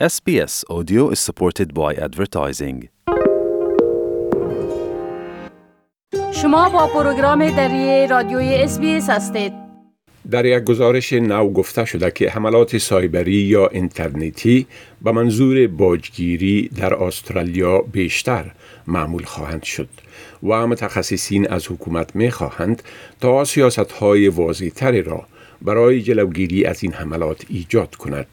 SBS Audio is supported by advertising. شما با پروگرام دری رادیوی SBS هستید. در یک گزارش نو گفته شده که حملات سایبری یا اینترنتی به منظور باجگیری در استرالیا بیشتر معمول خواهند شد و متخصصین از حکومت می خواهند تا سیاست های واضح را برای جلوگیری از این حملات ایجاد کند.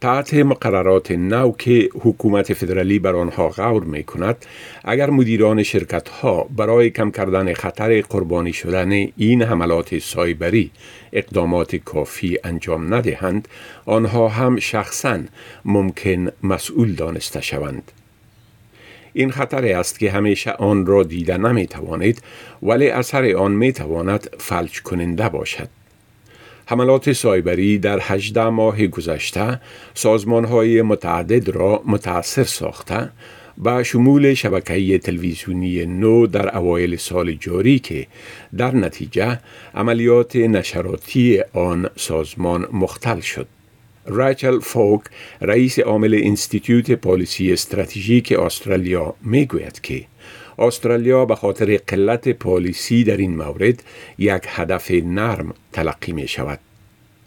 تحت مقررات نو که حکومت فدرالی بر آنها غور می کند اگر مدیران شرکت ها برای کم کردن خطر قربانی شدن این حملات سایبری اقدامات کافی انجام ندهند آنها هم شخصا ممکن مسئول دانسته شوند. این خطر است که همیشه آن را دیده نمی توانید ولی اثر آن می تواند فلج کننده باشد. حملات سایبری در 18 ماه گذشته سازمان های متعدد را متاثر ساخته با شمول شبکه تلویزیونی نو در اوایل سال جاری که در نتیجه عملیات نشراتی آن سازمان مختل شد. ریچل فوک رئیس عامل انستیتیوت پالیسی استراتژیک استرالیا می گوید که استرالیا به خاطر قلت پالیسی در این مورد یک هدف نرم تلقی می شود.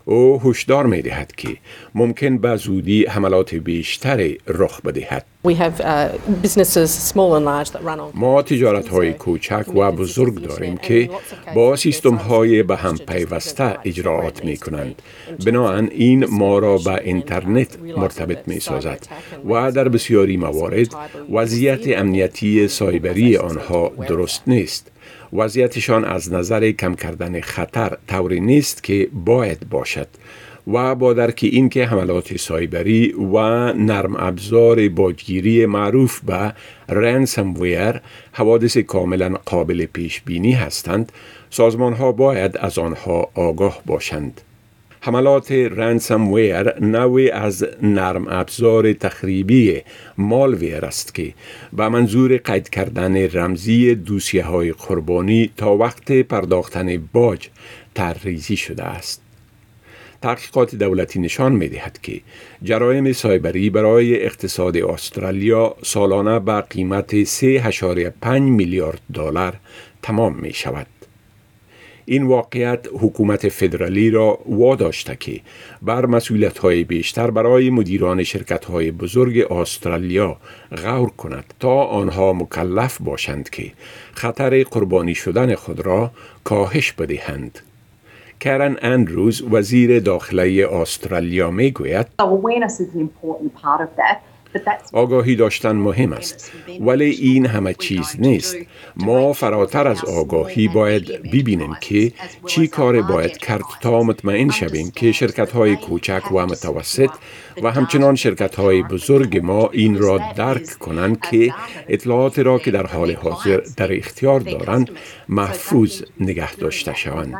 او هشدار می دهد که ممکن به زودی حملات بیشتری رخ بدهد. ما تجارت های کوچک و بزرگ داریم که با سیستم های به هم پیوسته اجراعات می کنند. بنابراین این ما را به اینترنت مرتبط می سازد و در بسیاری موارد وضعیت امنیتی سایبری آنها درست نیست. وضعیتشان از نظر کم کردن خطر طوری نیست که باید باشد و با درک اینکه حملات سایبری و نرم ابزار باجگیری معروف به رنسم حوادث کاملا قابل پیش بینی هستند سازمان ها باید از آنها آگاه باشند. حملات رنسم ویر نوعی از نرم ابزار تخریبی مالویر است که به منظور قید کردن رمزی دوسیه های قربانی تا وقت پرداختن باج ترریزی شده است. تحقیقات دولتی نشان می دهد که جرایم سایبری برای اقتصاد استرالیا سالانه به قیمت 3.5 میلیارد دلار تمام می شود. این واقعیت حکومت فدرالی را واداشته که بر مسئولیت های بیشتر برای مدیران شرکت های بزرگ استرالیا غور کند تا آنها مکلف باشند که خطر قربانی شدن خود را کاهش بدهند. کرن اندروز وزیر داخلی استرالیا می گوید آگاهی داشتن مهم است ولی این همه چیز نیست. ما فراتر از آگاهی باید ببینیم که چی کار باید کرد تا مطمئن شویم که شرکت های کوچک و متوسط و همچنان شرکت های بزرگ ما این را درک کنند که اطلاعات را که در حال حاضر در اختیار دارند محفوظ نگه داشته شوند.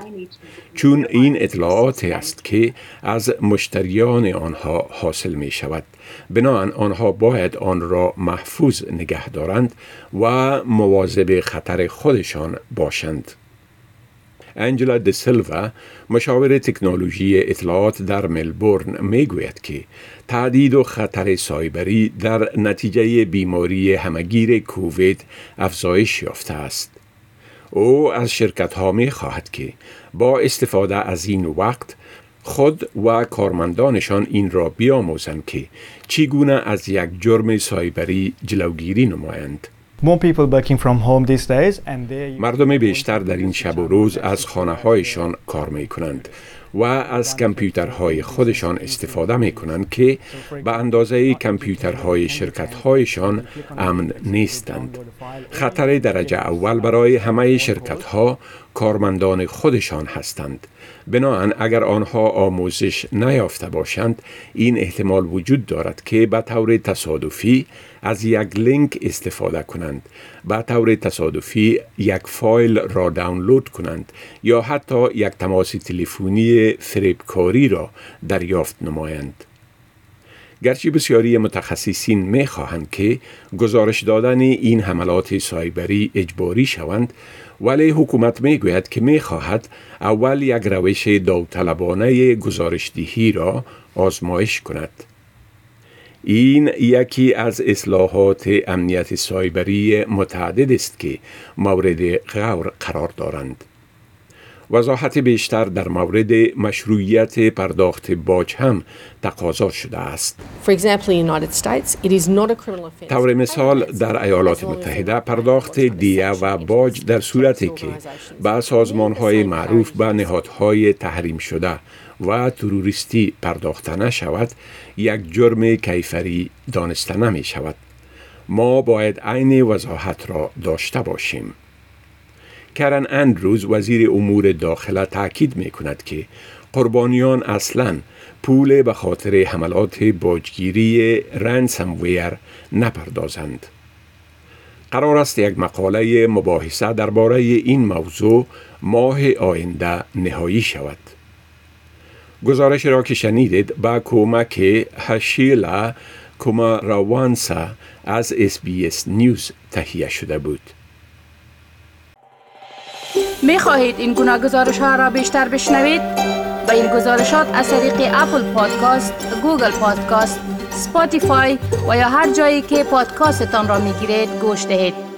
چون این اطلاعات است که از مشتریان آنها حاصل می شود بنابراین آنها باید آن را محفوظ نگه دارند و مواظب خطر خودشان باشند انجلا د سلوا مشاور تکنولوژی اطلاعات در ملبورن می گوید که تعدید و خطر سایبری در نتیجه بیماری همگیر کووید افزایش یافته است. او از شرکت ها می خواهد که با استفاده از این وقت خود و کارمندانشان این را بیاموزند که چگونه از یک جرم سایبری جلوگیری نمایند. مردم بیشتر در این شب و روز از خانه هایشان کار می کنند و از کامپیوترهای خودشان استفاده می کنند که به اندازه کامپیوترهای شرکت هایشان امن نیستند. خطر درجه اول برای همه شرکت ها کارمندان خودشان هستند. بناهن اگر آنها آموزش نیافته باشند این احتمال وجود دارد که به طور تصادفی از یک لینک استفاده کنند به طور تصادفی یک فایل را دانلود کنند یا حتی یک تماس تلفنی فریبکاری را دریافت نمایند گرچه بسیاری متخصصین می خواهند که گزارش دادن این حملات سایبری اجباری شوند ولی حکومت می گوید که می خواهد اول یک روش داوطلبانه گزارشدهی را آزمایش کند. این یکی از اصلاحات امنیت سایبری متعدد است که مورد غور قرار دارند. وضاحت بیشتر در مورد مشروعیت پرداخت باج هم تقاضا شده است. طور مثال در ایالات متحده پرداخت دیه و باج در صورتی که به سازمان های معروف به نهادهای تحریم شده و تروریستی پرداخته نشود یک جرم کیفری دانسته نمی شود. ما باید عین وضاحت را داشته باشیم. کرن اندروز وزیر امور داخله تاکید می کند که قربانیان اصلا پول به خاطر حملات باجگیری رنسمویر نپردازند. قرار است یک مقاله مباحثه درباره این موضوع ماه آینده نهایی شود. گزارش را که شنیدید با کمک هشیلا کماراوانسا از اس نیوز تهیه شده بود. می خواهید این گونه گزارش ها را بیشتر بشنوید؟ با این گزارشات از طریق اپل پادکاست، گوگل پادکاست، سپاتیفای و یا هر جایی که پادکاستتان را می گیرید گوش دهید.